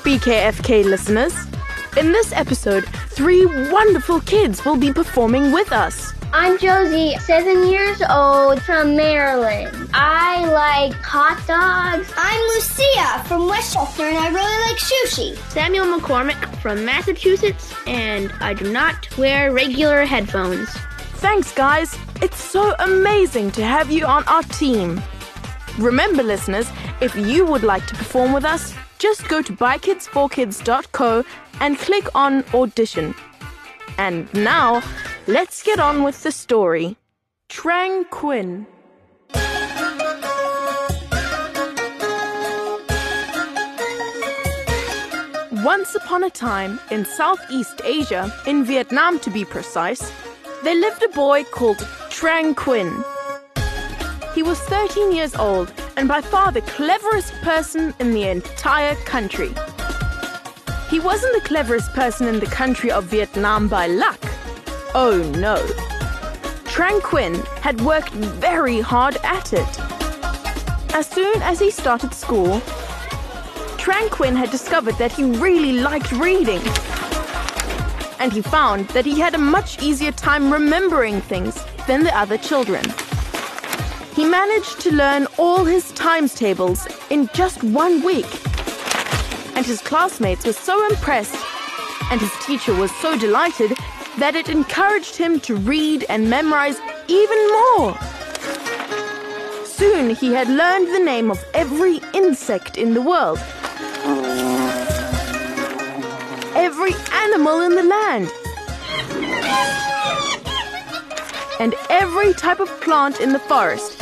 BKFK listeners. In this episode, three wonderful kids will be performing with us. I'm Josie, seven years old from Maryland. I like hot dogs. I'm Lucia from Westchester and I really like sushi. Samuel McCormick from Massachusetts, and I do not wear regular headphones. Thanks, guys. It's so amazing to have you on our team. Remember, listeners, if you would like to perform with us, just go to bykids4kids.co and click on audition. And now, let's get on with the story. Trạng Quỳnh. Once upon a time, in Southeast Asia, in Vietnam to be precise, there lived a boy called Trạng Quỳnh. He was 13 years old and by far the cleverest person in the entire country. He wasn't the cleverest person in the country of Vietnam by luck. Oh no. Trạng Quỳnh had worked very hard at it. As soon as he started school, Trạng Quỳnh had discovered that he really liked reading. And he found that he had a much easier time remembering things than the other children. He managed to learn all his times tables in just one week. And his classmates were so impressed, and his teacher was so delighted that it encouraged him to read and memorize even more. Soon he had learned the name of every insect in the world, every animal in the land, and every type of plant in the forest,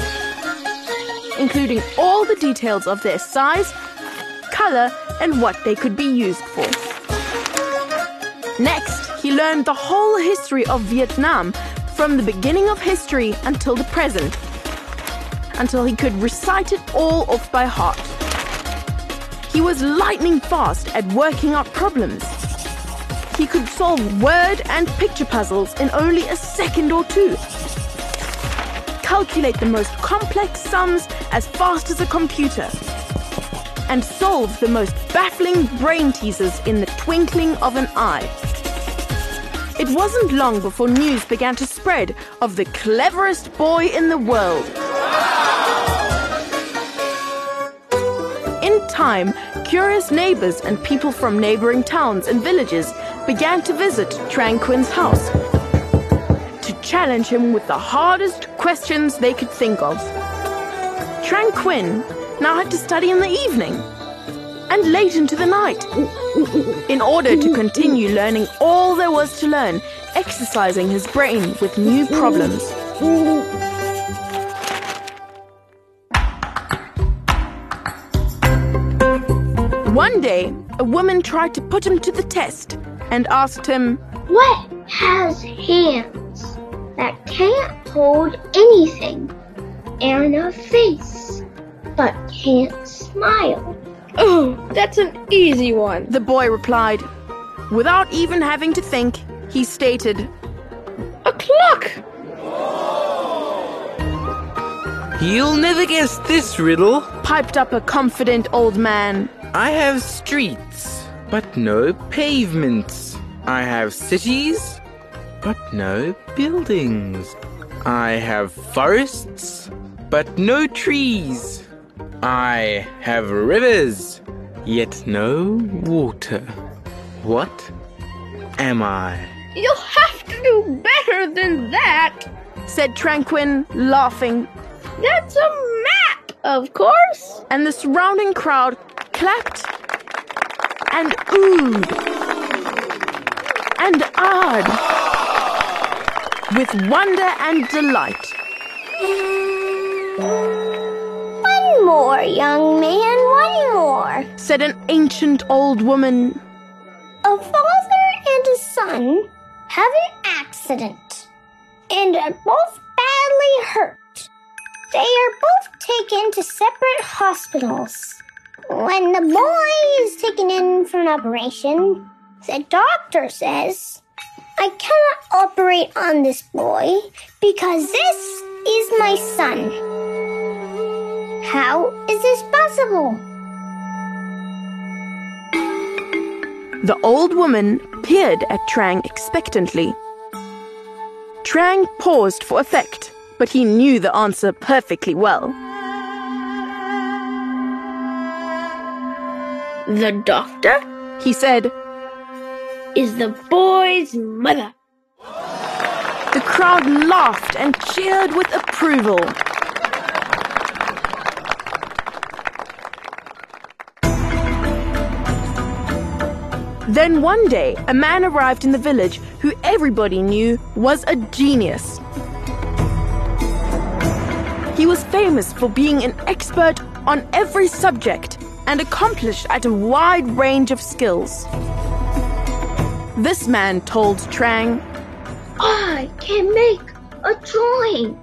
including all the details of their size, color, and what they could be used for. Next, he learned the whole history of Vietnam from the beginning of history until the present, until he could recite it all off by heart. He was lightning fast at working out problems. He could solve word and picture puzzles in only a second or two. Calculate the most complex sums as fast as a computer. And solve the most baffling brain teasers in the twinkling of an eye. It wasn't long before news began to spread of the cleverest boy in the world. In time, curious neighbors and people from neighboring towns and villages began to visit Trạng Quỳnh's house to challenge him with the hardest questions they could think of. Trạng Quỳnh now had to study in the evening. And late into the night. In order to continue learning all there was to learn, exercising his brain with new problems. One day, a woman tried to put him to the test and asked him, What has hands that can't hold anything and a face but can't smile? Oh, that's an easy one. The boy replied. Without even having to think, he stated, A clock! You'll never guess this riddle. piped up a confident old man. I have streets, but no pavements. I have cities, but no buildings. I have forests, but no trees. I have rivers, yet no water. What am I? You'll have to do better than that. said Trạng Quỳnh, laughing, That's a map, of course. and the surrounding crowd clapped and oohed and ahed with wonder and delight. More, young man, one more, said an ancient old woman. A father and a son have an accident and are both badly hurt. They are both taken to separate hospitals. When the boy is taken in for an operation, the doctor says, I cannot operate on this boy because this is my son. How is this possible? The old woman peered at Trạng expectantly. Trạng paused for effect, but he knew the answer perfectly well. The doctor, he said, is the boy's mother. The crowd laughed and cheered with approval. Then one day, a man arrived in the village who everybody knew was a genius. He was famous for being an expert on every subject and accomplished at a wide range of skills. This man told Trạng, I can make a drawing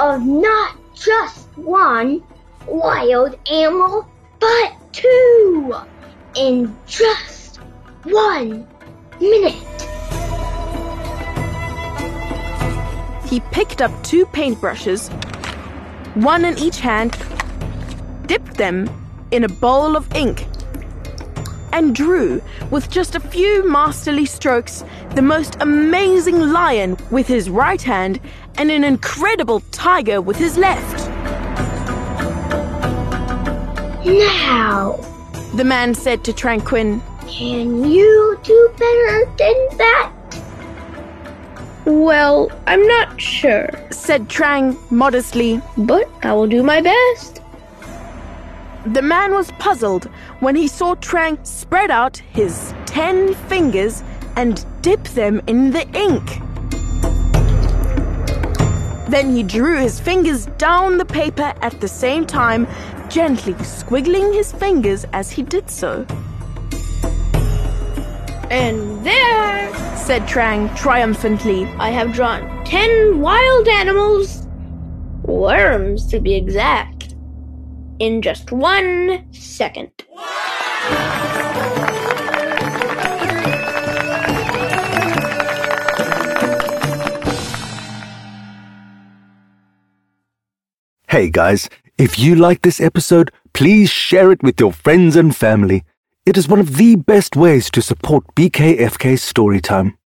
of not just one wild animal, but two in just one minute. He picked up two paintbrushes, one in each hand, dipped them in a bowl of ink, and drew, with just a few masterly strokes, the most amazing lion with his right hand and an incredible tiger with his left. Now, the man said to Trạng Quỳnh, Can you do better than that? Well, I'm not sure, said Trạng modestly, but I will do my best. The man was puzzled when he saw Trạng spread out his ten fingers and dip them in the ink. Then he drew his fingers down the paper at the same time, gently squiggling his fingers as he did so. And there, said Trạng triumphantly, I have drawn ten wild animals, worms to be exact in just one second. Hey guys, if you like this episode, please share it with your friends and family. It is one of the best ways to support BKFK Storytime.